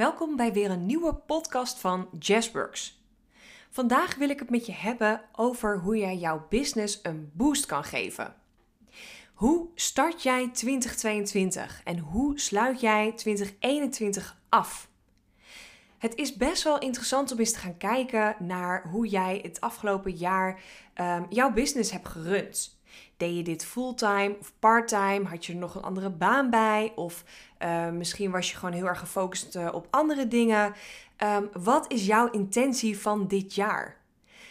Welkom bij weer een nieuwe podcast van Jazzworks. Vandaag wil ik het met je hebben over hoe jij jouw business een boost kan geven. Hoe start jij 2022 en hoe sluit jij 2021 af? Het is best wel interessant om eens te gaan kijken naar hoe jij het afgelopen jaar um, jouw business hebt gerund. Deed je dit fulltime of parttime? Had je er nog een andere baan bij? Of uh, misschien was je gewoon heel erg gefocust uh, op andere dingen. Um, wat is jouw intentie van dit jaar?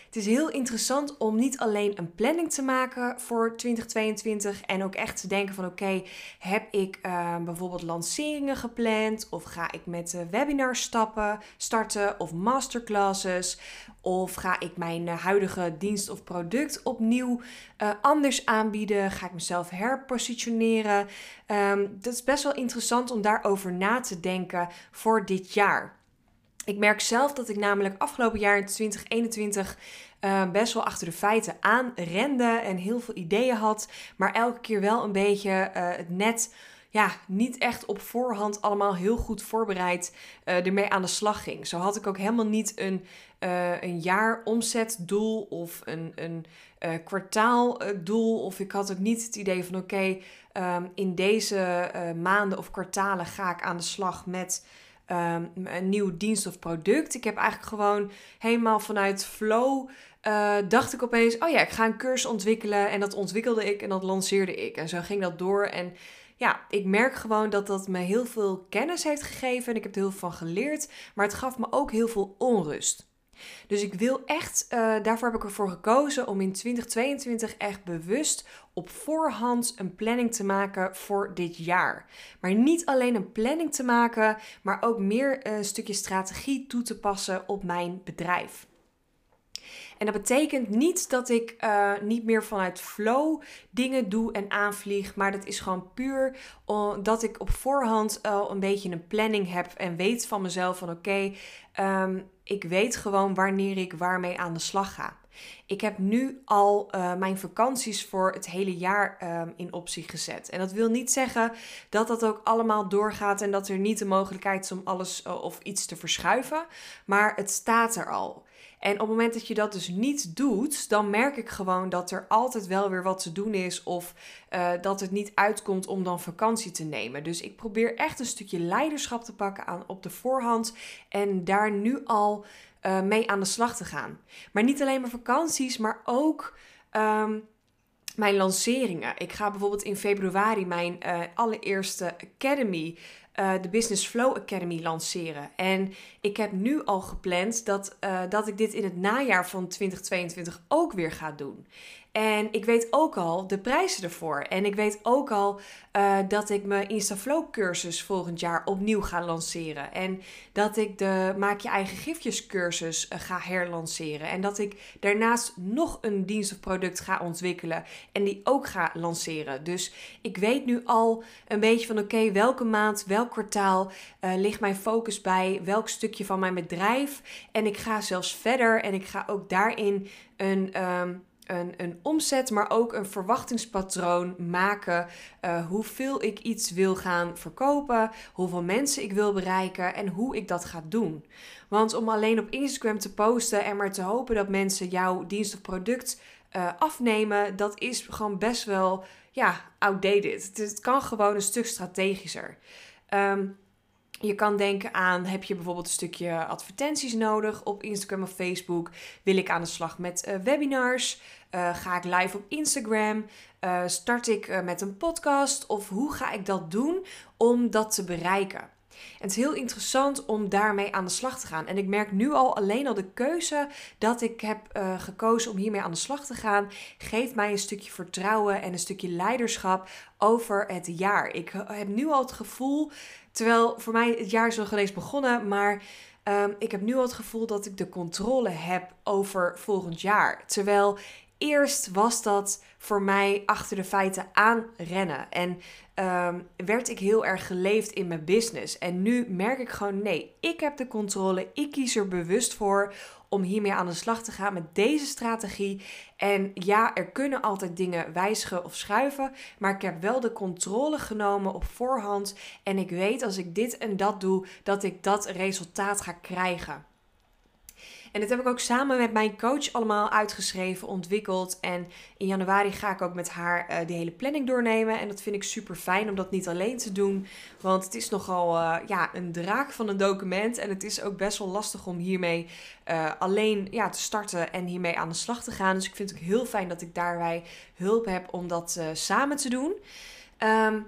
Het is heel interessant om niet alleen een planning te maken voor 2022 en ook echt te denken van oké, heb ik uh, bijvoorbeeld lanceringen gepland of ga ik met uh, webinars stappen, starten of masterclasses of ga ik mijn uh, huidige dienst of product opnieuw anders aanbieden, ga ik mezelf herpositioneren. Um, dat is best wel interessant om daarover na te denken voor dit jaar. Ik merk zelf dat ik namelijk afgelopen jaar in 2021 uh, best wel achter de feiten aan rende en heel veel ideeën had, maar elke keer wel een beetje uh, het net ja, niet echt op voorhand allemaal heel goed voorbereid uh, ermee aan de slag ging. Zo had ik ook helemaal niet een, uh, een jaar omzetdoel of een, een kwartaaldoel. Of ik had ook niet het idee van oké, um, in deze maanden of kwartalen ga ik aan de slag met um, een nieuw dienst of product. Ik heb eigenlijk gewoon helemaal vanuit flow. Uh, dacht ik opeens, oh ja, ik ga een cursus ontwikkelen. En dat ontwikkelde ik en dat lanceerde ik. En zo ging dat door. En ja, ik merk gewoon dat dat me heel veel kennis heeft gegeven. En ik heb er heel veel van geleerd. Maar het gaf me ook heel veel onrust. Dus ik wil echt, uh, daarvoor heb ik ervoor gekozen om in 2022 echt bewust op voorhand een planning te maken voor dit jaar. Maar niet alleen een planning te maken, maar ook meer een stukje strategie toe te passen op mijn bedrijf. En dat betekent niet dat ik uh, niet meer vanuit flow dingen doe en aanvlieg. Maar dat is gewoon puur dat ik op voorhand al een beetje een planning heb. En weet van mezelf van oké, um, ik weet gewoon wanneer ik waarmee aan de slag ga. Ik heb nu al uh, mijn vakanties voor het hele jaar um, in optie gezet. En dat wil niet zeggen dat dat ook allemaal doorgaat en dat er niet de mogelijkheid is om alles uh, of iets te verschuiven. Maar het staat er al. En op het moment dat je dat dus niet doet, dan merk ik gewoon dat er altijd wel weer wat te doen is. Of uh, dat het niet uitkomt om dan vakantie te nemen. Dus ik probeer echt een stukje leiderschap te pakken aan, op de voorhand. En daar nu al uh, mee aan de slag te gaan. Maar niet alleen maar vakanties, maar ook. Um, mijn lanceringen. Ik ga bijvoorbeeld in februari mijn uh, allereerste Academy uh, de Business Flow Academy lanceren. En ik heb nu al gepland dat, dat ik dit in het najaar van 2022 ook weer ga doen. En ik weet ook al de prijzen ervoor. En ik weet ook al uh, dat ik mijn InstaFlow cursus volgend jaar opnieuw ga lanceren. En dat ik de Maak je eigen gifjes cursus uh, ga herlanceren. En dat ik daarnaast nog een dienst of product ga ontwikkelen. En die ook ga lanceren. Dus ik weet nu al een beetje van oké, welke maand, welk kwartaal uh, ligt mijn focus bij. Welk stukje van mijn bedrijf. En ik ga zelfs verder. En ik ga ook daarin een... Um, een, een omzet, maar ook een verwachtingspatroon maken. Uh, hoeveel ik iets wil gaan verkopen, hoeveel mensen ik wil bereiken en hoe ik dat ga doen. Want om alleen op Instagram te posten en maar te hopen dat mensen jouw dienst of product uh, afnemen, dat is gewoon best wel ja, outdated. Het, kan gewoon een stuk strategischer. Um, je kan denken aan, heb je bijvoorbeeld een stukje advertenties nodig op Instagram of Facebook? Wil ik aan de slag met uh, webinars? Uh, ga ik live op Instagram? Uh, start ik met een podcast? Of hoe ga ik dat doen om dat te bereiken? En het is heel interessant om daarmee aan de slag te gaan. En ik merk nu al alleen al de keuze dat ik heb uh, gekozen om hiermee aan de slag te gaan, geeft mij een stukje vertrouwen en een stukje leiderschap over het jaar. Ik heb nu al het gevoel, terwijl voor mij het jaar is nog eens begonnen, maar um, ik heb nu al het gevoel dat ik de controle heb over volgend jaar. Terwijl eerst was dat voor mij achter de feiten aanrennen. En um, werd ik heel erg geleefd in mijn business. En nu merk ik gewoon: nee, ik heb de controle. Ik kies er bewust voor om hiermee aan de slag te gaan met deze strategie. En ja, er kunnen altijd dingen wijzigen of schuiven, maar ik heb wel de controle genomen op voorhand. En ik weet als ik dit en dat doe, dat ik dat resultaat ga krijgen. En dat heb ik ook samen met mijn coach allemaal uitgeschreven, ontwikkeld. En in januari ga ik ook met haar uh, die hele planning doornemen. En dat vind ik super fijn om dat niet alleen te doen. Want het is nogal uh, ja, een draak van een document. En het is ook best wel lastig om hiermee uh, alleen ja, te starten en hiermee aan de slag te gaan. Dus ik vind het ook heel fijn dat ik daarbij hulp heb om dat samen te doen. Um,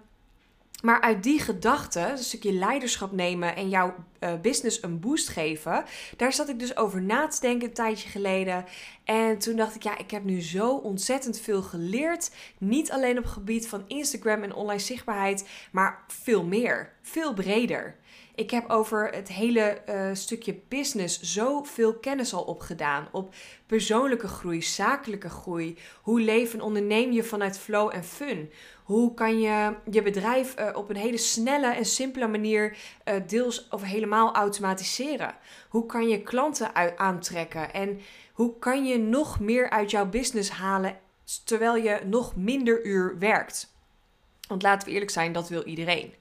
maar uit die gedachte, dus een stukje leiderschap nemen en jouw uh, business een boost geven, daar zat ik dus over na te denken een tijdje geleden. En toen dacht ik, ja, ik heb nu zo ontzettend veel geleerd. Niet alleen op het gebied van Instagram en online zichtbaarheid, maar veel meer, veel breder. Ik heb over het hele uh, stukje business zoveel kennis al opgedaan. Op persoonlijke groei, zakelijke groei. Hoe leven en onderneem je vanuit flow en fun? Hoe kan je je bedrijf uh, op een hele snelle en simpele manier uh, deels of helemaal automatiseren? Hoe kan je klanten aantrekken? En hoe kan je nog meer uit jouw business halen terwijl je nog minder uur werkt? Want laten we eerlijk zijn, dat wil iedereen.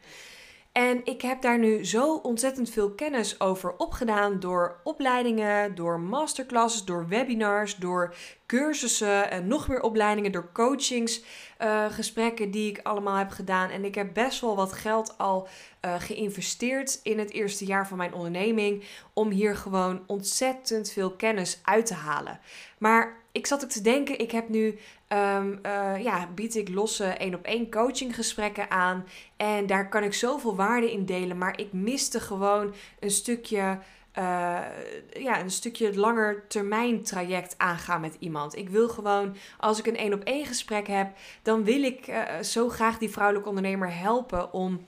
En ik heb daar nu zo ontzettend veel kennis over opgedaan door opleidingen, door masterclasses, door webinars, door cursussen en nog meer opleidingen, door coachingsgesprekken uh, die ik allemaal heb gedaan. En ik heb best wel wat geld al uh, geïnvesteerd in het eerste jaar van mijn onderneming om hier gewoon ontzettend veel kennis uit te halen. Maar ik zat ook te denken, ik heb nu, um, uh, ja, bied ik losse één op één coaching gesprekken aan. En daar kan ik zoveel waarde in delen. Maar ik miste gewoon een stukje, uh, ja, een stukje langer termijn traject aangaan met iemand. Ik wil gewoon, als ik een één op één gesprek heb, dan wil ik uh, zo graag die vrouwelijke ondernemer helpen om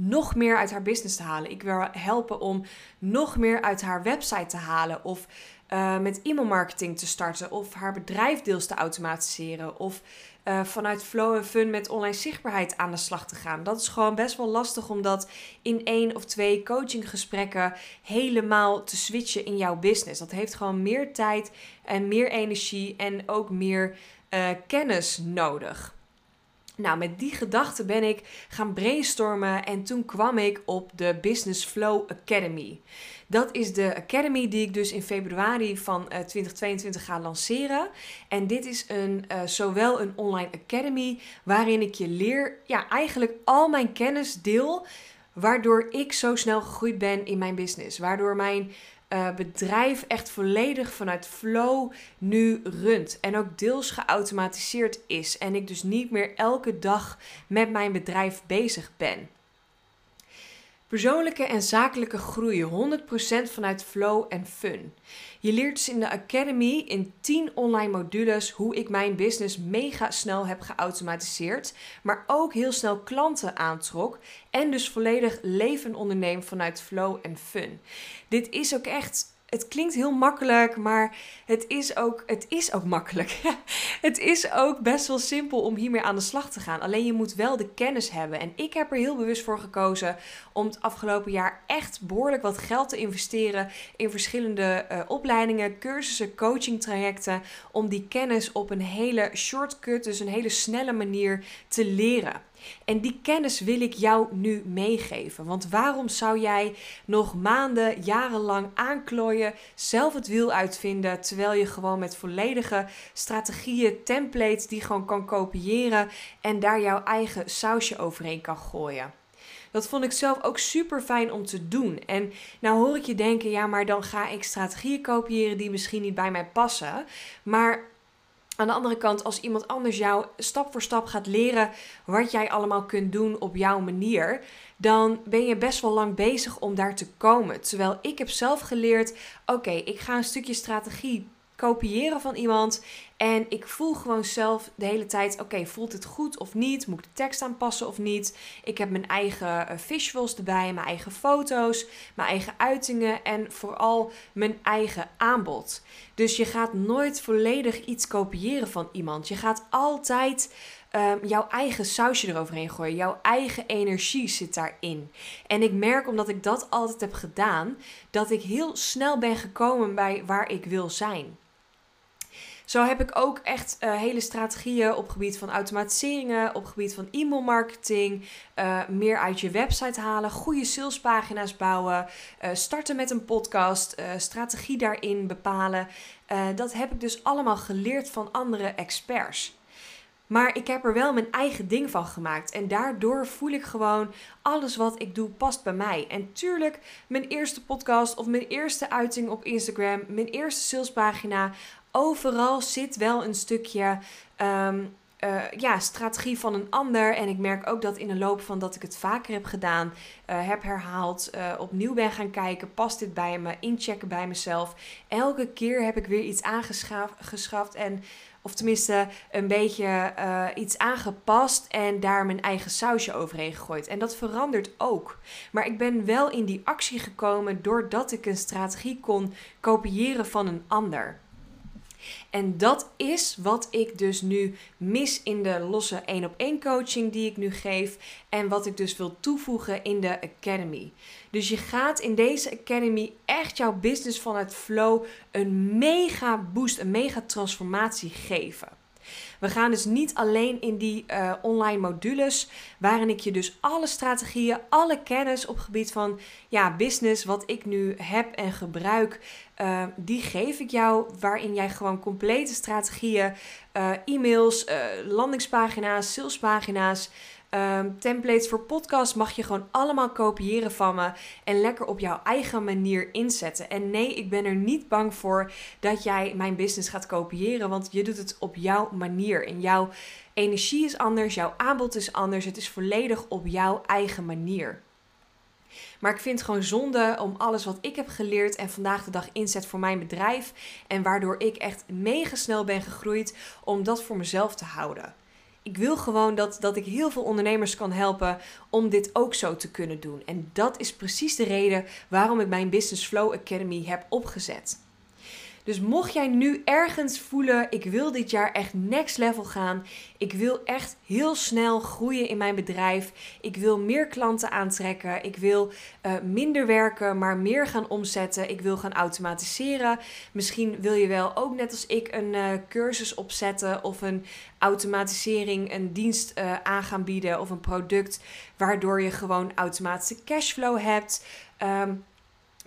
nog meer uit haar business te halen. Ik wil helpen om nog meer uit haar website te halen. Of uh, met e-mailmarketing te starten. Of haar bedrijf deels te automatiseren. Of uh, vanuit flow en fun met online zichtbaarheid aan de slag te gaan. Dat is gewoon best wel lastig om dat in één of twee coachinggesprekken helemaal te switchen in jouw business. Dat heeft gewoon meer tijd en meer energie en ook meer uh, kennis nodig. Nou, met die gedachte ben ik gaan brainstormen en toen kwam ik op de Business Flow Academy. Dat is de academy die ik dus in februari van uh, eh, 2022 ga lanceren. En dit is een, uh, zowel een online academy waarin ik je leer, ja, eigenlijk al mijn kennis deel, waardoor ik zo snel gegroeid ben in mijn business. Waardoor mijn uh, bedrijf echt volledig vanuit flow nu runt. En ook deels geautomatiseerd is. En ik dus niet meer elke dag met mijn bedrijf bezig ben. Persoonlijke en zakelijke groei 100% vanuit flow en fun. Je leert dus in de Academy in 10 online modules hoe ik mijn business mega snel heb geautomatiseerd, maar ook heel snel klanten aantrok en dus volledig leven onderneem vanuit flow en fun. Dit is ook echt het klinkt heel makkelijk, maar het is ook, het is ook makkelijk. het is ook best wel simpel om hiermee aan de slag te gaan. Alleen je moet wel de kennis hebben. En ik heb er heel bewust voor gekozen om het afgelopen jaar echt behoorlijk wat geld te investeren in verschillende uh, opleidingen, cursussen, coaching trajecten. Om die kennis op een hele shortcut, dus een hele snelle manier te leren. En die kennis wil ik jou nu meegeven. Want waarom zou jij nog maanden, jarenlang aanklooien, zelf het wiel uitvinden, terwijl je gewoon met volledige strategieën, templates die gewoon kan kopiëren en daar jouw eigen sausje overheen kan gooien? Dat vond ik zelf ook super fijn om te doen. En nou hoor ik je denken, ja, maar dan ga ik strategieën kopiëren die misschien niet bij mij passen. Maar aan de andere kant, als iemand anders jou stap voor stap gaat leren wat jij allemaal kunt doen op jouw manier, dan ben je best wel lang bezig om daar te komen. Terwijl ik heb zelf geleerd: oké, ik ga een stukje strategie kopiëren van iemand. En ik voel gewoon zelf de hele tijd: oké, voelt het goed of niet? Moet ik de tekst aanpassen of niet? Ik heb mijn eigen uh, visuals erbij, mijn eigen foto's, mijn eigen uitingen en vooral mijn eigen aanbod. Dus je gaat nooit volledig iets kopiëren van iemand. Je gaat altijd um, jouw eigen sausje eroverheen gooien. Jouw eigen energie zit daarin. En ik merk, omdat ik dat altijd heb gedaan, dat ik heel snel ben gekomen bij waar ik wil zijn. Zo heb ik ook echt uh, hele strategieën op gebied van automatiseringen, op gebied van e-mailmarketing, uh, meer uit je website halen, goede salespagina's bouwen, uh, starten met een podcast, strategie daarin bepalen. dat heb ik dus allemaal geleerd van andere experts. Maar ik heb er wel mijn eigen ding van gemaakt. En daardoor voel ik gewoon alles wat ik doe past bij mij. En tuurlijk, mijn eerste podcast of mijn eerste uiting op Instagram, mijn eerste salespagina. Overal zit wel een stukje ehm, eh, ja, strategie van een ander. En ik merk ook dat in de loop van dat ik het vaker heb gedaan, uh, heb herhaald, uh, opnieuw ben gaan kijken, past dit bij me, inchecken bij mezelf. Elke keer heb ik weer iets aangeschaft en of tenminste een beetje iets aangepast en daar mijn eigen sausje overheen gegooid. En dat verandert ook. Maar ik ben wel in die actie gekomen doordat ik een strategie kon kopiëren van een ander. En dat is wat ik dus nu mis in de losse 1 op 1 coaching die ik nu geef en wat ik dus wil toevoegen in de academy. Dus je gaat in deze academy echt jouw business vanuit flow een mega boost, een mega transformatie geven. We gaan dus niet alleen in die uh, online modules, waarin ik je dus alle strategieën, alle kennis op gebied van ja, business, wat ik nu heb en gebruik, uh, die geef ik jou, waarin jij gewoon complete strategieën, uh, e-mails, landingspagina's, salespagina's, Um, templates voor podcast mag je gewoon allemaal kopiëren van me en lekker op jouw eigen manier inzetten. En nee, ik ben er niet bang voor dat jij mijn business gaat kopiëren, want je doet het op jouw manier. En jouw energie is anders, jouw aanbod is anders. Het is volledig op jouw eigen manier. Maar ik vind het gewoon zonde om alles wat ik heb geleerd en vandaag de dag inzet voor mijn bedrijf. En waardoor ik echt mega snel ben gegroeid om dat voor mezelf te houden ik wil gewoon dat, dat ik heel veel ondernemers kan helpen om dit ook zo te kunnen doen. En dat is precies de reden waarom ik mijn Business Flow Academy heb opgezet. Dus mocht jij nu ergens voelen, ik wil dit jaar echt next level gaan. Ik wil echt heel snel groeien in mijn bedrijf. Ik wil meer klanten aantrekken. Ik wil uh, minder werken, maar meer gaan omzetten. Ik wil gaan automatiseren. Misschien wil je wel ook net als ik een uh, cursus opzetten of een automatisering, een dienst uh, aan gaan bieden of een product waardoor je gewoon automatische cashflow hebt. Um,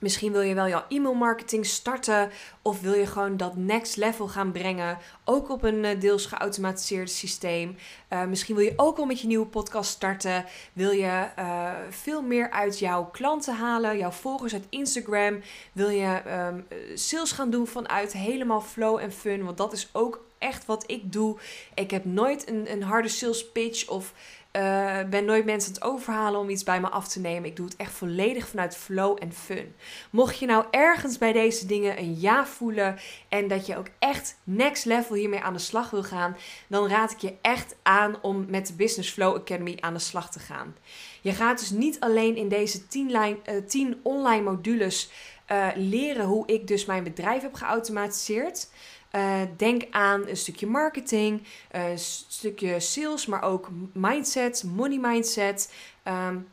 Misschien wil je wel jouw e-mailmarketing starten of wil je gewoon dat next level gaan brengen, ook op een eh, deels geautomatiseerd systeem. Uh, misschien wil je ook al met je nieuwe podcast starten. Wil je uh, veel meer uit jouw klanten halen, jouw volgers uit Instagram. Wil je um, sales gaan doen vanuit helemaal flow en fun, want dat is ook echt wat ik doe. Ik heb nooit een, een harde sales pitch of uh, ben nooit mensen het overhalen om iets bij me af te nemen. Ik doe het echt volledig vanuit flow en fun. Mocht je nou ergens bij deze dingen een ja voelen en dat je ook echt next level hiermee aan de slag wil gaan, dan raad ik je echt aan om met de Business Flow Academy aan de slag te gaan. Je gaat dus niet alleen in deze 10 uh, online modules uh, leren hoe ik dus mijn bedrijf heb geautomatiseerd. Uh, denk aan een stukje marketing, een uh, stukje sales, maar ook mindset, money mindset. Um,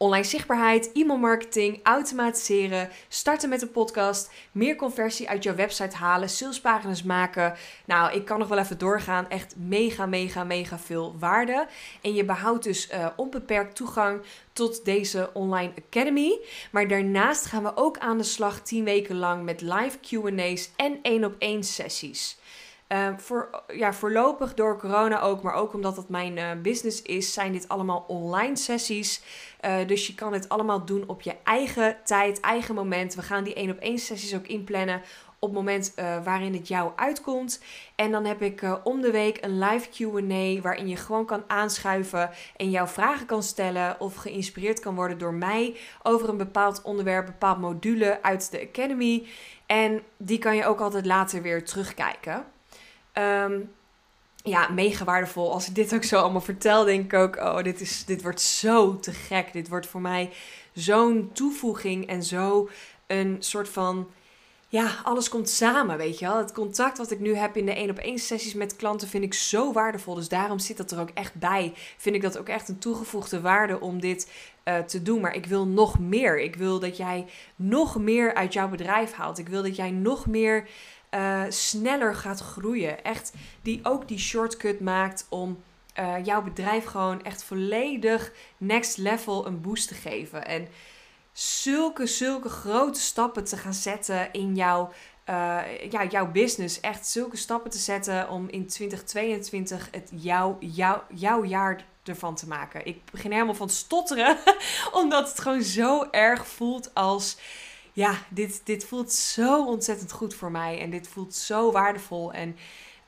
Online zichtbaarheid, e-mailmarketing, automatiseren, starten met een podcast, meer conversie uit jouw website halen, salespagina's maken. Nou, ik kan nog wel even doorgaan. Echt mega, mega, mega veel waarde. En je behoudt dus uh, onbeperkt toegang tot deze online academy. Maar daarnaast gaan we ook aan de slag 10 weken lang met live QA's en één op één sessies. Uh, voor, ja, voorlopig door corona ook, maar ook omdat het mijn uh, business is, zijn dit allemaal online sessies. Uh, dus je kan dit allemaal doen op je eigen tijd, eigen moment. We gaan die één op één sessies ook inplannen op het moment uh, waarin het jou uitkomt. En dan heb ik om de week een live QA waarin je gewoon kan aanschuiven en jouw vragen kan stellen of geïnspireerd kan worden door mij over een bepaald onderwerp, bepaald module uit de Academy. En die kan je ook altijd later weer terugkijken. Um, ja, mega waardevol. Als ik dit ook zo allemaal vertel, denk ik ook: oh, dit, is, dit wordt zo te gek. Dit wordt voor mij zo'n toevoeging en zo een soort van. Ja, alles komt samen, weet je wel. Het contact wat ik nu heb in de één op één sessies met klanten vind ik zo waardevol. Dus daarom zit dat er ook echt bij. Vind ik dat ook echt een toegevoegde waarde om dit uh, te doen. Maar ik wil nog meer. Ik wil dat jij nog meer uit jouw bedrijf haalt. Ik wil dat jij nog meer uh, sneller gaat groeien. Echt die ook die shortcut maakt om uh, jouw bedrijf gewoon echt volledig next level een boost te geven. En zulke, zulke grote stappen te gaan zetten in jouw, uh, ja, jouw business. Echt zulke stappen te zetten om in 2022 het jouw, jouw, jouw jaar ervan te maken. Ik begin helemaal van stotteren, omdat het gewoon zo erg voelt als ja, dit, dit voelt zo ontzettend goed voor mij. En dit voelt zo waardevol. En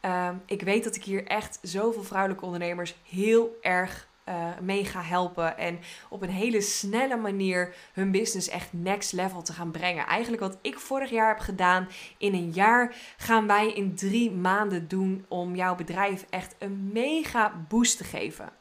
uh, ik weet dat ik hier echt zoveel vrouwelijke ondernemers heel erg uh, mee ga helpen. En op een hele snelle manier hun business echt next level te gaan brengen. Eigenlijk wat ik vorig jaar heb gedaan in een jaar, gaan wij in drie maanden doen om jouw bedrijf echt een mega boost te geven.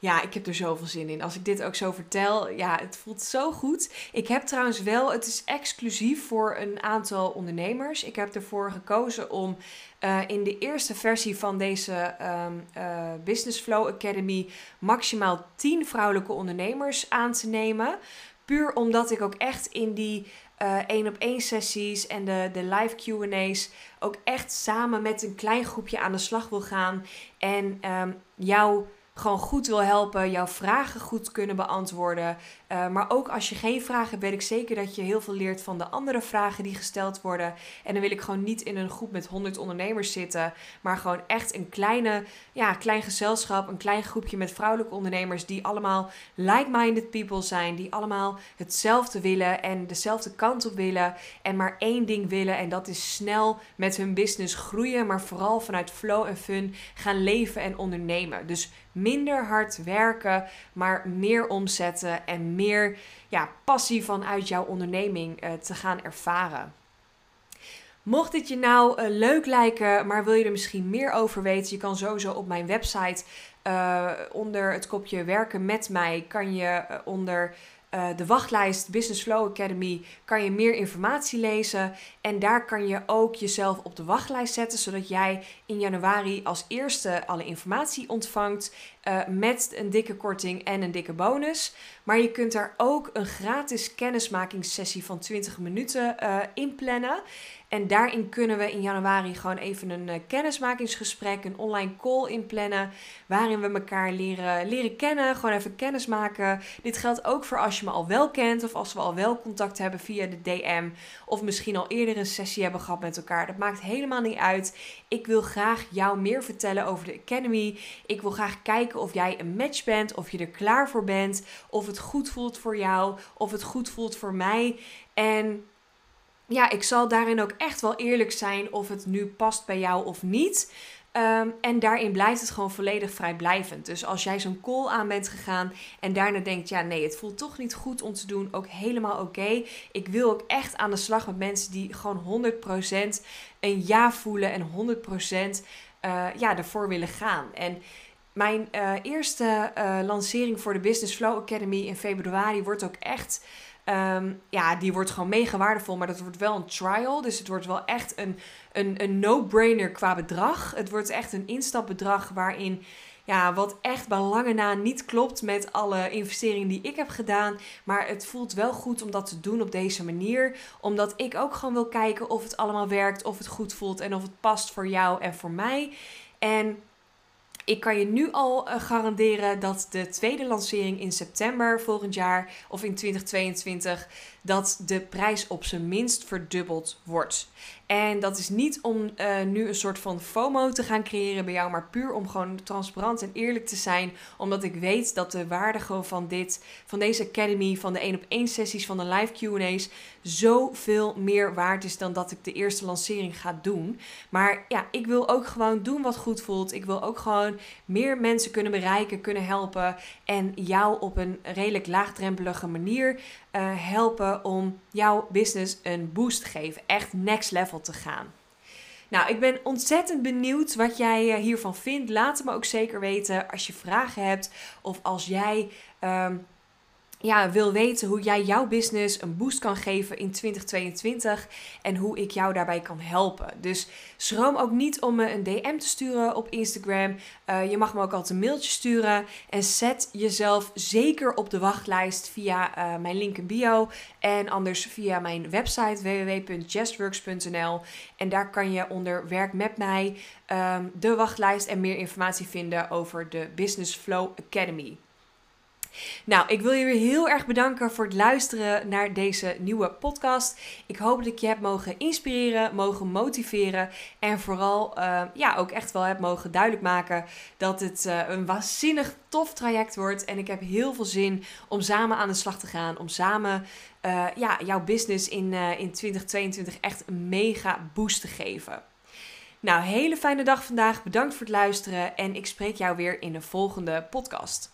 Ja, ik heb er zoveel zin in. Als ik dit ook zo vertel, ja, het voelt zo goed. Ik heb trouwens wel, het is exclusief voor een aantal ondernemers. Ik heb ervoor gekozen om uh, in de eerste versie van deze um, uh, Business Flow Academy maximaal 10 vrouwelijke ondernemers aan te nemen. Puur omdat ik ook echt in die één op één sessies en de, de live QA's ook echt samen met een klein groepje aan de slag wil gaan. En um, jou gewoon goed wil helpen, jouw vragen goed kunnen beantwoorden. Uh, maar ook als je geen vragen hebt, weet ik zeker dat je heel veel leert van de andere vragen die gesteld worden. En dan wil ik gewoon niet in een groep met 100 ondernemers zitten, maar gewoon echt een kleine, ja, klein gezelschap, een klein groepje met vrouwelijke ondernemers die allemaal like-minded people zijn, die allemaal hetzelfde willen en dezelfde kant op willen en maar één ding willen en dat is snel met hun business groeien, maar vooral vanuit flow en fun gaan leven en ondernemen. Dus minder hard werken, maar meer omzetten en meer ja, passie vanuit jouw onderneming uh, te gaan ervaren. Mocht dit je nou uh, leuk lijken, maar wil je er misschien meer over weten, je kan sowieso op mijn website uh, onder het kopje werken met mij, kan je onder de wachtlijst Business Flow Academy kan je meer informatie lezen. En daar kan je ook jezelf op de wachtlijst zetten, zodat jij in januari als eerste alle informatie ontvangt. Uh, met een dikke korting en een dikke bonus. Maar je kunt daar ook een gratis kennismakingssessie van 20 minuten uh, in plannen. En daarin kunnen we in januari gewoon even een uh, kennismakingsgesprek, een online call inplannen. Waarin we elkaar leren, leren kennen, gewoon even kennis maken. Dit geldt ook voor als je me al wel kent of als we al wel contact hebben via de DM. Of misschien al eerder een sessie hebben gehad met elkaar. Dat maakt helemaal niet uit. Ik wil graag jou meer vertellen over de Academy. Ik wil graag kijken of jij een match bent, of je er klaar voor bent. Of het goed voelt voor jou, of het goed voelt voor mij. En ja, ik zal daarin ook echt wel eerlijk zijn of het nu past bij jou of niet. Um, en daarin blijft het gewoon volledig vrijblijvend. Dus als jij zo'n call aan bent gegaan en daarna denkt, ja nee, het voelt toch niet goed om te doen, ook helemaal oké. Ik wil ook echt aan de slag met mensen die gewoon 100% een ja voelen en 100% uh, ja, ervoor willen gaan. En mijn uh, eerste uh, lancering voor de Business Flow Academy in februari wordt ook echt Um, ja, die wordt gewoon mega waardevol. Maar dat wordt wel een trial. Dus het wordt wel echt een, een, een no-brainer qua bedrag. Het wordt echt een instapbedrag waarin. Ja, wat echt bij lange na niet klopt met alle investeringen die ik heb gedaan. Maar het voelt wel goed om dat te doen op deze manier. Omdat ik ook gewoon wil kijken of het allemaal werkt, of het goed voelt en of het past voor jou en voor mij. En ik kan je nu al uh, garanderen dat de tweede lancering in september volgend jaar of in 2022 dat de prijs op zijn minst verdubbeld wordt. En dat is niet om uh, nu een soort van FOMO te gaan creëren bij jou, maar puur om gewoon transparant en eerlijk te zijn. Omdat ik weet dat de waarde gewoon van, dit, van deze Academy, van de 1 op 1 sessies, van de live QA's, zoveel meer waard is dan dat ik de eerste lancering ga doen. Maar ja, ik wil ook gewoon doen wat goed voelt. Ik wil ook gewoon meer mensen kunnen bereiken, kunnen helpen. En jou op een redelijk laagdrempelige manier helpen om jouw business een boost te geven. Echt next level te gaan. Nou, ik ben ontzettend benieuwd wat jij eh, hiervan vindt. Laat het me ook zeker weten als je vragen hebt of als jij um, ja, wil weten hoe jij jouw business een boost kan geven in 2022 en hoe ik jou daarbij kan helpen. Dus schroom ook niet om me een DM te sturen op Instagram. Uh, je mag me ook altijd een mailtje sturen en zet jezelf zeker op de wachtlijst via uh, mijn link in bio en anders via mijn website www.justworks.nl en daar kan je onder werk met mij um, de wachtlijst en meer informatie vinden over de Business Flow Academy. Nou, ik wil weer heel erg bedanken voor het luisteren naar deze nieuwe podcast. Ik hoop dat ik je heb mogen inspireren, mogen motiveren en vooral uh, ja, ook echt wel heb mogen duidelijk maken dat het uh, een waanzinnig tof traject wordt. En ik heb heel veel zin om samen aan de slag te gaan, om samen uh, ja, jouw business in, in 2022 echt een mega boost te geven. Nou, hele fijne dag vandaag. Bedankt voor het luisteren en ik spreek jou weer in de volgende podcast.